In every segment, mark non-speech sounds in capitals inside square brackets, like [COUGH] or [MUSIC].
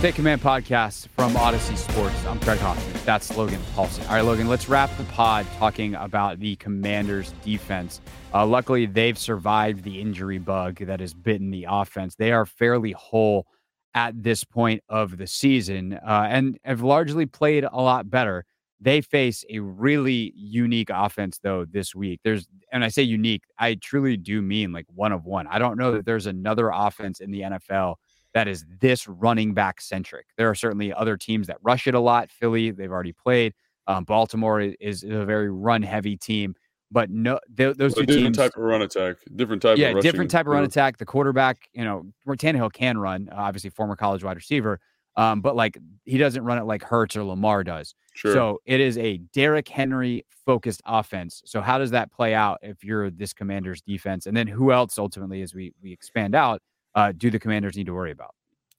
Take Command podcast from Audacy Sports. I'm Craig Hoffman. That's Logan Paulsen. All right, Logan, let's wrap the pod talking about the Commanders' defense. Uh, luckily, they've survived the injury bug that has bitten the offense. They are fairly whole at this point of the season uh, and have largely played a lot better. They face a really unique offense, though, this week. There's, and I say unique, I truly do mean like one of one. I don't know that there's another offense in the NFL that is this running back centric. There are certainly other teams that rush it a lot. Philly, they've already played. Um, Baltimore is, is, a very run heavy team, but no, th- those well, two different teams. type of run attack, different type. Yeah, of different type of run attack. The quarterback, you know, Tannehill can run, obviously former college wide receiver, um, but like he doesn't run it like Hurts or Lamar does. Sure. So it is a Derrick Henry focused offense. So how does that play out if you're this Commanders defense, and then who else ultimately, as we we expand out, uh, do the Commanders need to worry about?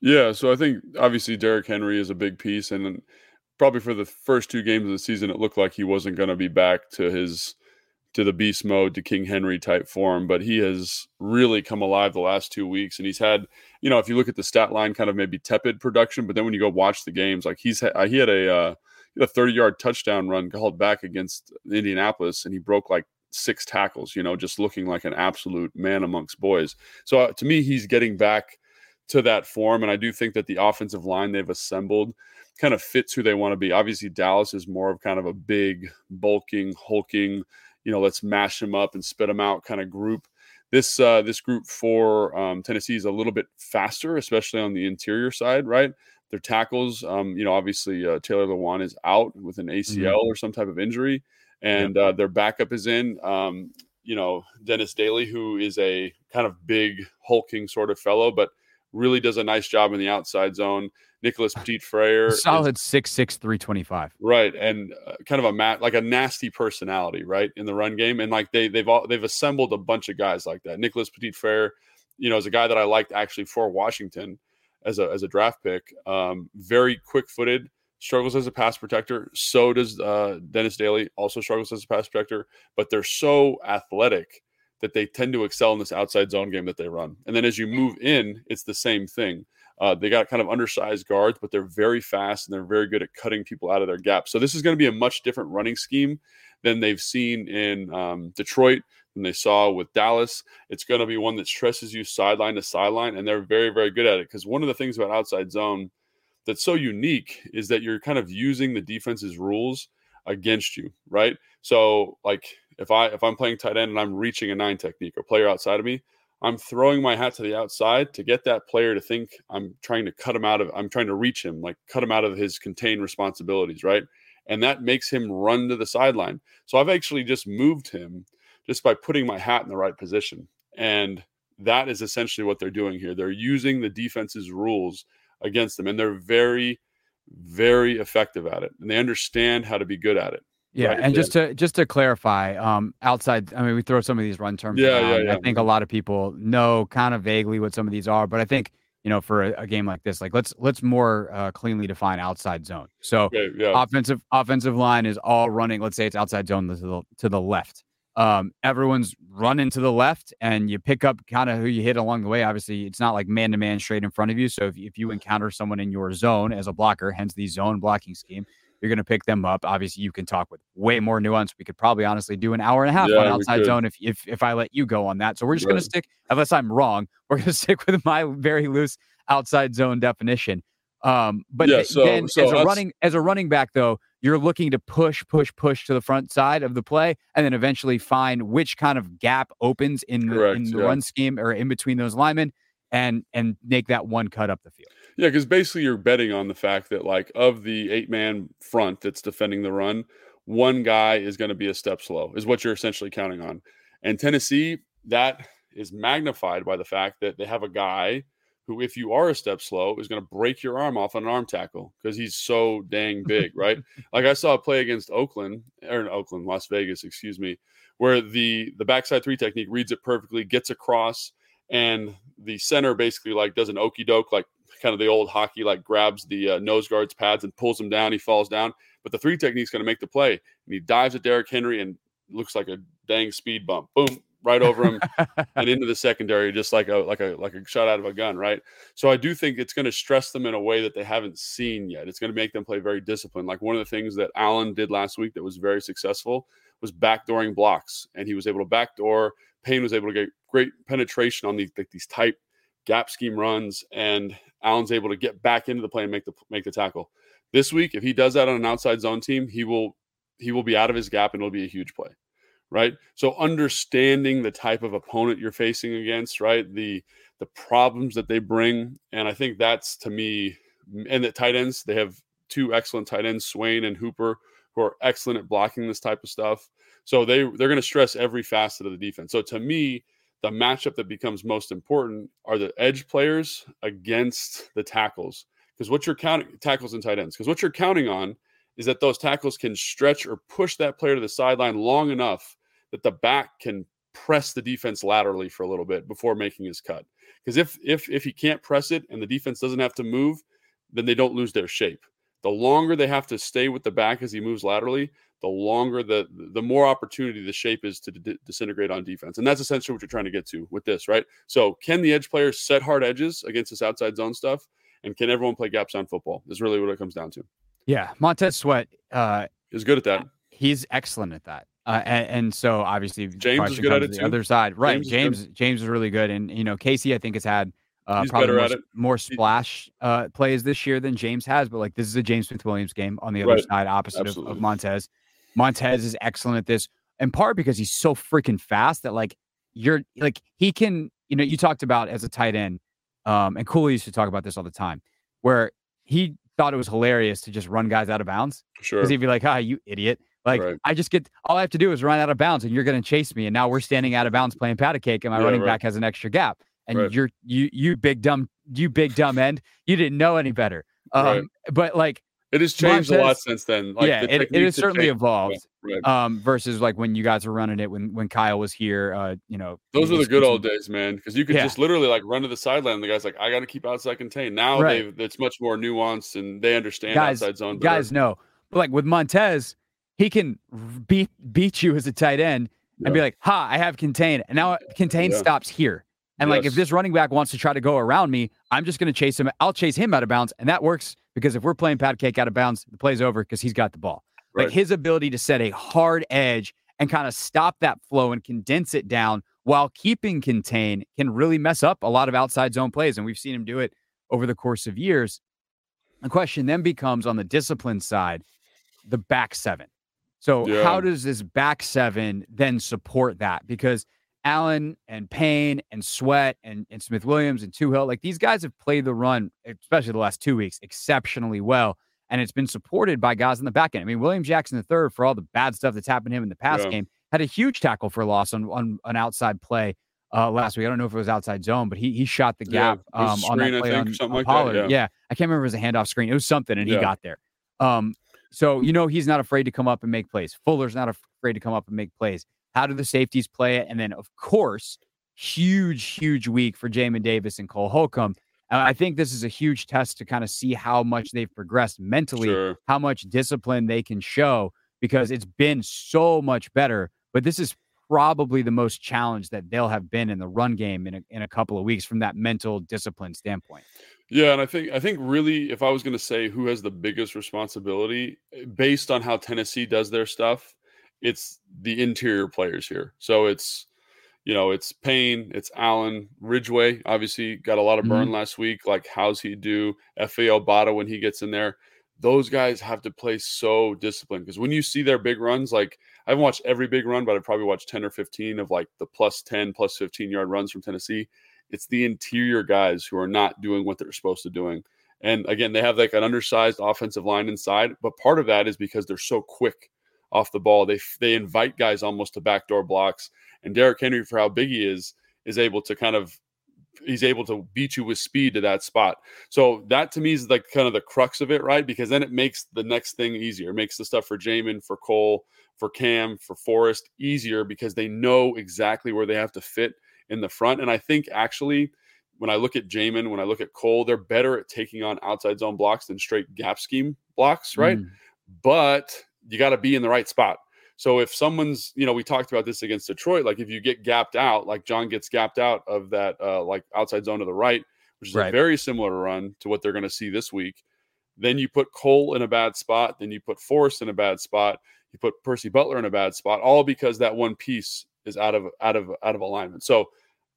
Yeah, so I think obviously Derrick Henry is a big piece, and probably for the first two games of the season, it looked like he wasn't going to be back to his to the beast mode to King Henry type form, but he has really come alive the last two weeks, and he's had you know if you look at the stat line, kind of maybe tepid production, but then when you go watch the games, like he's had, he had a uh, he had a thirty yard touchdown run called back against Indianapolis, and he broke like six tackles, you know, just looking like an absolute man amongst boys. So uh, to me, he's getting back to that form. And I do think that the offensive line they've assembled kind of fits who they want to be. Obviously, Dallas is more of kind of a big, bulking, hulking, you know, let's mash them up and spit them out kind of group. This uh, this group for um, Tennessee is a little bit faster, especially on the interior side, right? Their tackles, um, you know, obviously uh, Taylor Lewan is out with an ACL mm-hmm. or some type of injury, and yep. uh, their backup is in. Um, you know, Dennis Daly, who is a kind of big hulking sort of fellow, but really does a nice job in the outside zone. Nicholas [LAUGHS] Petit Frere, solid six six three twenty five, right, and uh, kind of a mat like a nasty personality, right, in the run game, and like they they've all they've assembled a bunch of guys like that. Nicholas Petit Frere, you know, is a guy that I liked actually for Washington as a as a draft pick. Um, very quick footed, struggles as a pass protector. So does uh, Dennis Daly, also struggles as a pass protector, but they're so athletic that they tend to excel in this outside zone game that they run. And then as you move in, it's the same thing. Uh, they got kind of undersized guards, but they're very fast and they're very good at cutting people out of their gaps. So this is going to be a much different running scheme than they've seen in um, Detroit, than they saw with Dallas. It's going to be one that stresses you sideline to sideline, and they're very, very good at it. Because one of the things about outside zone that's so unique is that you're kind of using the defense's rules against you, right? So like if I if I'm playing tight end and I'm reaching a nine technique or player outside of me, I'm throwing my hat to the outside to get that player to think I'm trying to cut him out of I'm trying to reach him, like cut him out of his contained responsibilities, right? And that makes him run to the sideline. So I've actually just moved him just by putting my hat in the right position. And that is essentially what they're doing here. They're using the defense's rules against them, and they're very, very effective at it. And they understand how to be good at it. Yeah, right? and just to just to clarify, um, outside, I mean, we throw some of these run terms. Yeah, yeah, yeah. I think a lot of people know kind of vaguely what some of these are, but I think you know for a, a game like this, like let's let's more uh, cleanly define outside zone. So okay, yeah. offensive offensive line is all running. Let's say it's outside zone to the to the left. Um, everyone's running to the left, and you pick up kind of who you hit along the way. Obviously, it's not like man to man straight in front of you. So if if you encounter someone in your zone as a blocker, hence the zone blocking scheme you're going to pick them up. Obviously, you can talk with way more nuance. We could probably honestly do an hour and a half Yeah, on outside zone if, if if I let you go on that. So we're just going to stick, unless I'm wrong, we're going [LAUGHS] to stick with my very loose outside zone definition. Um, but Yeah, so- then so as a running as a running back though, you're looking to push, push, push to the front side of the play, and then eventually find which kind of gap opens in the, Correct, in the yeah. run scheme or in between those linemen, and and make that one cut up the field. Yeah, because basically you're betting on the fact that like of the eight man front that's defending the run, one guy is going to be a step slow, is what you're essentially counting on. And Tennessee, that is magnified by the fact that they have a guy who, if you are a step slow, is going to break your arm off on an arm tackle because he's so dang big, [LAUGHS] right? like I saw a play against Oakland or in Oakland, Las Vegas, excuse me, where the the backside three technique reads it perfectly, gets across, and the center basically like does an okey doke, like kind of the old hockey, like grabs the uh, nose guard's pads and pulls him down. He falls down, but the three technique's going to make the play, and he dives at Derrick Henry and looks like a dang speed bump, boom, right over him [LAUGHS] and into the secondary, just like a like a like a shot out of a gun, right? So I do think it's going to stress them in a way that they haven't seen yet. It's going to make them play very disciplined. Like one of the things that Allen did last week that was very successful was backdooring blocks, and he was able to backdoor. Payne was able to get great penetration on these like these tight gap scheme runs, and Allen's able to get back into the play and make the make the tackle. This week, if he does that on an outside zone team, he will he will be out of his gap and it'll be a huge play right? So understanding the type of opponent you're facing against right? The the problems that they bring and i think that's to me and the tight ends they have two excellent tight ends Swaim and hooper who are excellent at blocking this type of stuff. So they they're going to stress every facet of the defense. So to me the matchup that becomes most important are the edge players against the tackles. Because what you're counting tackles and tight ends because what you're counting on is that those tackles can stretch or push that player to the sideline long enough that the back can press the defense laterally for a little bit before making his cut. Because if if if he can't press it and the defense doesn't have to move, then they don't lose their shape. The longer they have to stay with the back as he moves laterally, the longer the the more opportunity the shape is to d- disintegrate on defense. And that's essentially what you're trying to get to with this, right? So can the edge players set hard edges against this outside zone stuff? And can everyone play gaps on football? Is really what it comes down to. Yeah, Montez Sweat, uh, Is good at that. he's excellent at that. Uh, and, and so obviously James is good at it the too. other side, right? James is James James is really good, and you know Casey I think has had uh, He's probably more, more splash uh, plays this year than James has. But like this is a James Smith Williams game on the other Right. side, opposite of, of Montez. Montez is excellent at this, in part because he's so freaking fast that like you're like he can. You know, you talked about as a tight end, um, and Cooley used to talk about this all the time, where he thought it was hilarious to just run guys out of bounds Sure. because he'd be like, "Ah, you idiot!" Like Right. I just get all I have to do is run out of bounds, and you're going to chase me. And now we're standing out of bounds playing pat a cake, and my Yeah, running right. back has an extra gap. And Right. you're you you big dumb you big dumb end. You didn't know any better. Um. But like, It has changed a lot since then. Like yeah, the it, it has certainly changed. evolved. Right. Um, versus like when you guys were running it when when Kyle was here. Uh, you know, Those were the good old days, man. Because you could Yeah. just literally like run to the sideline. And the guy's like, "I got to keep outside contain." Now Right. they it's much more nuanced and they understand Guys- outside zone. better. Guys know, but like with Montez, he can beat beat you as a tight end and be like, "Ha, I have contain," and now contain Yeah. stops here. And like, if this running back wants to try to go around me, I'm just going to chase him. I'll chase him out of bounds, and that works because if we're playing pat cake out of bounds, the play's over because he's got the ball. Like his ability to set a hard edge and kind of stop that flow and condense it down while keeping contain can really mess up a lot of outside zone plays, and we've seen him do it over the course of years. The question then becomes on the discipline side, the back seven. So Yeah. how does this back seven then support that? Because Allen and Payne and Sweat and, and Smith Williams and Toohill, like these guys have played the run, especially the last two weeks, exceptionally well. And it's been supported by guys in the back end. I mean, William Jackson III, for all the bad stuff that's happened to him in the past Yeah. game, had a huge tackle for loss on, on an outside play uh, last week. I don't know if it was outside zone, but he he shot the gap a um, on that play think, on, on like that, Pollard. yeah. I can't remember if it was a handoff screen. It was something, and he got there. Um, so you know he's not afraid to come up and make plays. Fuller's not afraid to come up and make plays. How do the safeties play it? And then of course, huge, huge week for Jamin Davis and Cole Holcomb. Uh, I think this is a huge test to kind of see how much they've progressed mentally, Sure. how much discipline they can show because it's been so much better. But this is probably the most challenged that they'll have been in the run game in a, in a couple of weeks from that mental discipline standpoint. Yeah, and I think I think really, if I was going to say who has the biggest responsibility, eh, based on how Tennessee does their stuff, it's the interior players here. So it's you know it's Payne, it's Allen, Ridgeway. Obviously, got a lot of burn mm-hmm. last week. Like, how's he do? Efe Obada when he gets in there. Those guys have to play so disciplined because when you see their big runs, like I haven't watched every big run, but I've probably watched 10 or 15 of like the plus 10, plus 15 yard runs from Tennessee it's the interior guys who are not doing what they're supposed to doing. And again, they have like an undersized offensive line inside, but part of that is because they're so quick off the ball. They they invite guys almost to backdoor blocks. And Derrick Henry, for how big he is, is able to kind of he's able to beat you with speed to that spot. So that to me is like kind of the crux of it, right? Because then it makes the next thing easier. It makes the stuff for Jamin, for Cole, for Cam, for Forrest easier because they know exactly where they have to fit in the front. And I think actually, when I look at Jamin, when I look at Cole, they're better at taking on outside zone blocks than straight gap scheme blocks, right? Mm. But you got to be in the right spot. So if someone's, you know, we talked about this against Detroit, like if you get gapped out, like John gets gapped out of that, uh, like outside zone to the right, which is right. a very similar run to what they're going to see this week. Then you put Cole in a bad spot. Then you put Forrest in a bad spot. You put Percy Butler in a bad spot, all because that one piece is out of out of out of alignment. So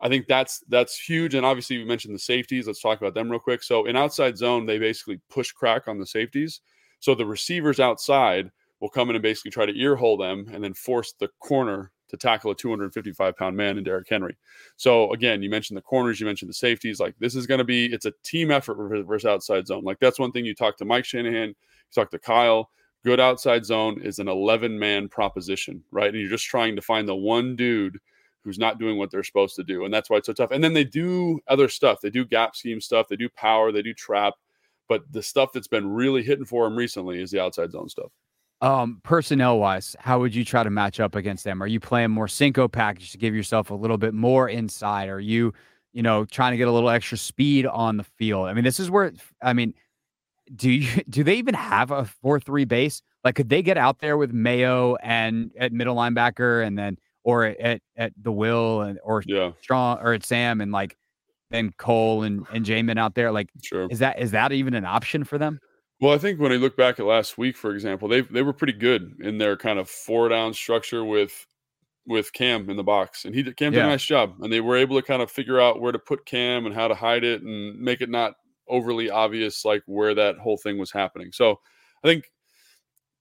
I think that's that's huge. And obviously, we mentioned the safeties. Let's talk about them real quick. So in outside zone, they basically push crack on the safeties. So the receivers outside will come in and basically try to ear hole them and then force the corner to tackle a 255 pound man in Derrick Henry. So again, you mentioned the corners, you mentioned the safeties. Like this is going to be it's a team effort versus outside zone. Like that's one thing you talk to Mike Shanahan, you talk to Kyle. Good outside zone is an 11 man proposition, right? And you're just trying to find the one dude who's not doing what they're supposed to do. And that's why it's so tough. And then they do other stuff. They do gap scheme stuff, they do power, they do trap. But the stuff that's been really hitting for them recently is the outside zone stuff. Um, personnel wise, how would you try to match up against them? Are you playing more Cinco package to give yourself a little bit more inside? Are you, you know, trying to get a little extra speed on the field? I mean, this is where I mean, do you [LAUGHS] do they even have a four three base? Like, could they get out there with Mayo and at middle linebacker and then or at at the will and or yeah. strong or at Sam and like then Cole and and Jamin out there. Like, sure. is that is that even an option for them? Well, I think when I look back at last week, for example, they they were pretty good in their kind of four down structure with with Cam in the box, and he Cam did yeah. a nice job, and they were able to kind of figure out where to put Cam and how to hide it and make it not overly obvious like where that whole thing was happening. So I think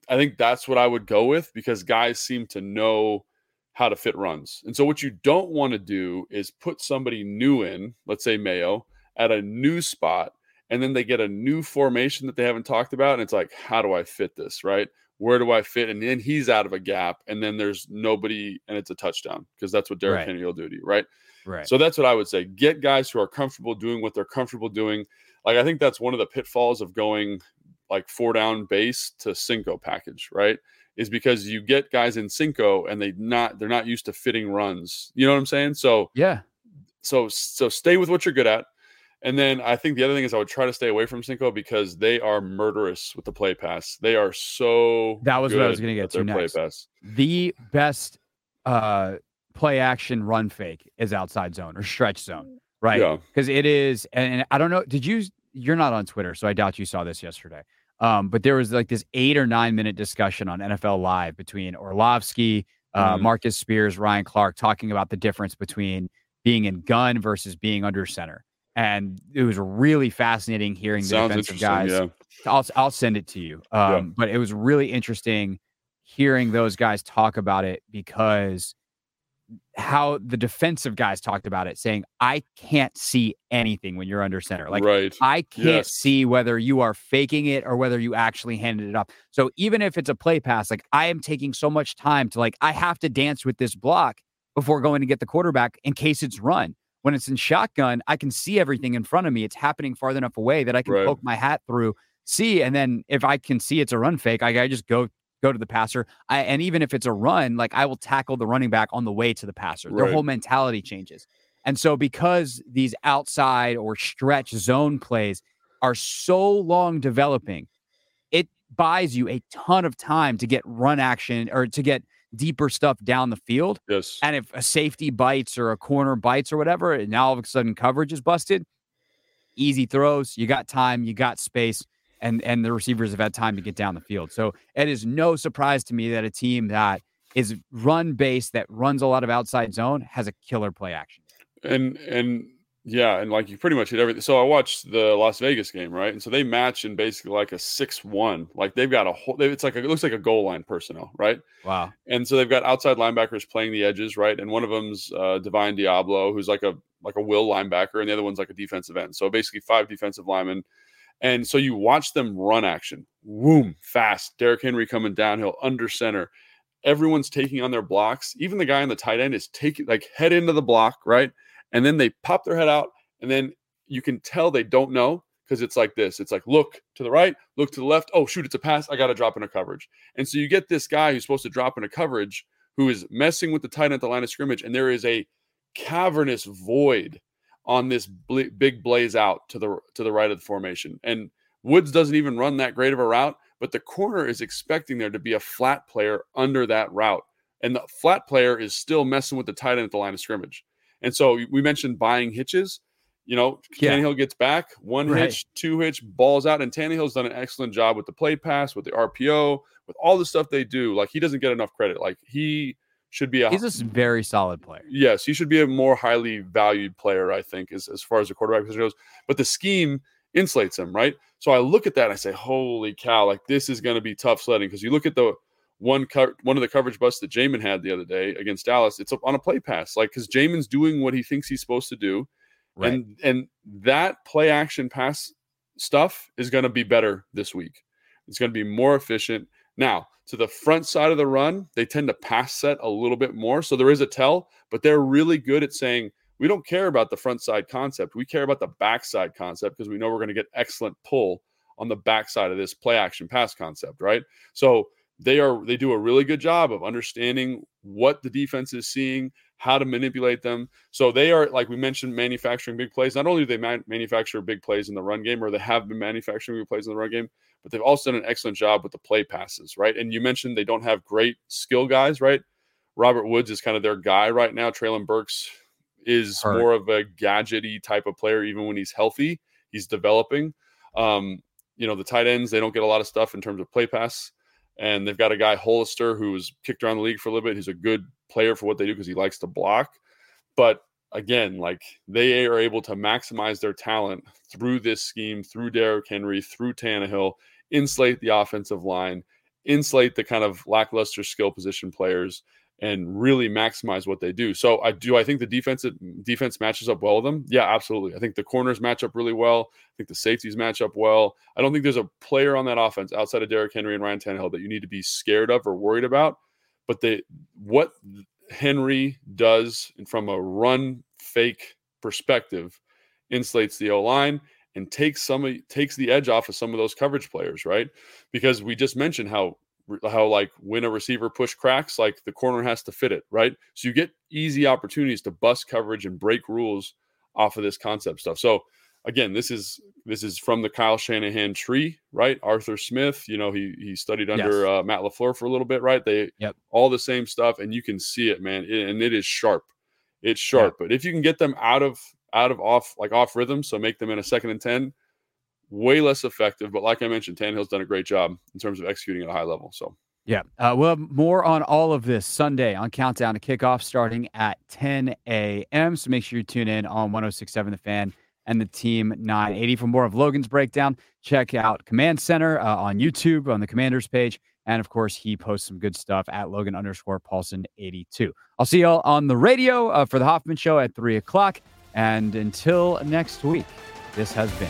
I think that's what I would go with because guys seem to know how to fit runs. And so what you don't want to do is put somebody new in, let's say Mayo, at a new spot and then they get a new formation that they haven't talked about and it's like how do I fit this, right? Where do I fit? And then he's out of a gap and then there's nobody and it's a touchdown because that's what Derrick right. Henry will do to you, right? Right. So that's what I would say. Get guys who are comfortable doing what they're comfortable doing. Like I think that's one of the pitfalls of going like four down base to Cinco package, right? Is because you get guys in Cinco and they not they're not used to fitting runs. You know what I'm saying? So yeah. So so stay with what you're good at. And then I think the other thing is I would try to stay away from Cinco because they are murderous with the play pass. They are so that was what I was going to get to next. Play pass. The best uh, play action run fake is outside zone or stretch zone, right? Yeah. Because it is, and I don't know. Did you? You're not on Twitter, so I doubt you saw this yesterday. Um, but there was like this eight or nine minute discussion on NFL Live between Orlovsky, uh, mm-hmm. Marcus Spears, Ryan Clark, talking about the difference between being in gun versus being under center. And it was really fascinating hearing the defensive guys. Yeah. I'll I'll send it to you. Um, yeah. But it was really interesting hearing those guys talk about it because how the defensive guys talked about it, saying, I can't see anything when you're under center. Like, right. I can't yes. see whether you are faking it or whether you actually handed it off. So even if it's a play pass, like I am taking so much time to like, I have to dance with this block before going to get the quarterback in case it's run. When it's in shotgun, I can see everything in front of me. It's happening far enough away that I can right. poke my hat through, see, and then if I can see it's a run fake, I, I just go go to the passer. I, and even if it's a run, like I will tackle the running back on the way to the passer. Right. Their whole mentality changes. And so, because these outside or stretch zone plays are so long developing, it buys you a ton of time to get run action or to get deeper stuff down the field. Yes. And if a safety bites or a corner bites or whatever, and now all of a sudden coverage is busted, easy throws. You got time, you got space, and and the receivers have had time to get down the field. So it is no surprise to me that a team that is run based that runs a lot of outside zone has a killer play action. And and yeah, and like you pretty much hit everything. So I watched the Las Vegas game, right? And so they match in basically like a six-one. Like they've got a whole. It's like a, it looks like a goal line personnel, right? Wow. And so they've got outside linebackers playing the edges, right? And one of them's uh, Divine Deablo, who's like a like a will linebacker, and the other one's like a defensive end. So basically five defensive linemen. And so you watch them run action, whoom, fast. Derrick Henry coming downhill under center. Everyone's taking on their blocks. Even the guy on the tight end is taking like head into the block, right? And then they pop their head out and then you can tell they don't know because it's like this it's like look to the right look to the left oh shoot it's a pass i gotta drop in a coverage. And so you get this guy who's supposed to drop in a coverage who is messing with the tight end at the line of scrimmage and there is a cavernous void on this bl- big blaze out to the to the right of the formation. And woods doesn't even run that great of a route but the corner is expecting there to be a flat player under that route. And the flat player is still messing with the tight end at the line of scrimmage and so we mentioned buying hitches. You know, yeah. Tannehill gets back, one right. hitch, two hitch, balls out, and Tannehill's done an excellent job with the play pass, with the RPO, with all the stuff they do. Like he doesn't get enough credit. Like he should be a he's a very solid player. Yes, he should be a more highly valued player, I think, as, as far as the quarterback position goes. But the scheme insulates him, right? So I look at that and I say, holy cow, like this is going to be tough sledding because you look at the one co- one of the coverage busts that Jamin had the other day against Dallas. It's on a play pass, like because Jamin's doing what he thinks he's supposed to do, right. and and that play action pass stuff is going to be better this week. It's going to be more efficient. Now to the front side of the run, they tend to pass set a little bit more, so there is a tell, but they're really good at saying. We don't care about the front side concept. We care about the backside concept because we know we're going to get excellent pull on the backside of this play action pass concept, right? So they are they do a really good job of understanding what the defense is seeing how to manipulate them. So they are like we mentioned manufacturing big plays. Not only do they man- manufacture big plays in the run game or they have been manufacturing big plays in the run game but they've also done an excellent job with the play passes right? And you mentioned they don't have great skill guys right? Robert woods is kind of their guy right now. Treylon burks is Hurt. more of a gadgety type of player even when he's healthy he's developing. Um you know the tight ends they don't get a lot of stuff in terms of play pass and they've got a guy Hollister who was kicked around the league for a little bit. He's a good player for what they do because he likes to block. But again, like they are able to maximize their talent through this scheme, through Derrick Henry, through Tannehill, insulate the offensive line, insulate the kind of lackluster skill position players, and really maximize what they do. So I do I think the defense defense matches up well with them. Yeah, absolutely. I think the corners match up really well. I think the safeties match up well. I don't think there's a player on that offense outside of Derrick Henry and Ryan Tannehill that you need to be scared of or worried about. But they what Henry does from a run fake perspective insulates the O line and takes some takes the edge off of some of those coverage players, right? Because we just mentioned how how like when a receiver push cracks, like the corner has to fit it, right? So you get easy opportunities to bust coverage and break rules off of this concept stuff. So again, this is this is from the Kyle Shanahan tree, right? Arthur Smith, you know, he he studied under yes. uh, Matt LaFleur for a little bit, right? They yep. all the same stuff, and you can see it, man, it, and it is sharp. It's sharp, yep. but if you can get them out of out of off like off rhythm, so make them in a second and ten, way less effective. But like I mentioned, Tannehill's done a great job in terms of executing at a high level. So. Yeah. Uh, we'll have more on all of this Sunday on Countdown to Kickoff starting at 10 a.m. So make sure you tune in on 1067 The Fan and the Team 980. For more of Logan's breakdown, check out Command Center uh, on YouTube on the Commanders page. And of course, he posts some good stuff at Logan underscore Paulsen 82. I'll see y'all on the radio uh, for the Hoffman Show at 3 o'clock. And until next week, this has been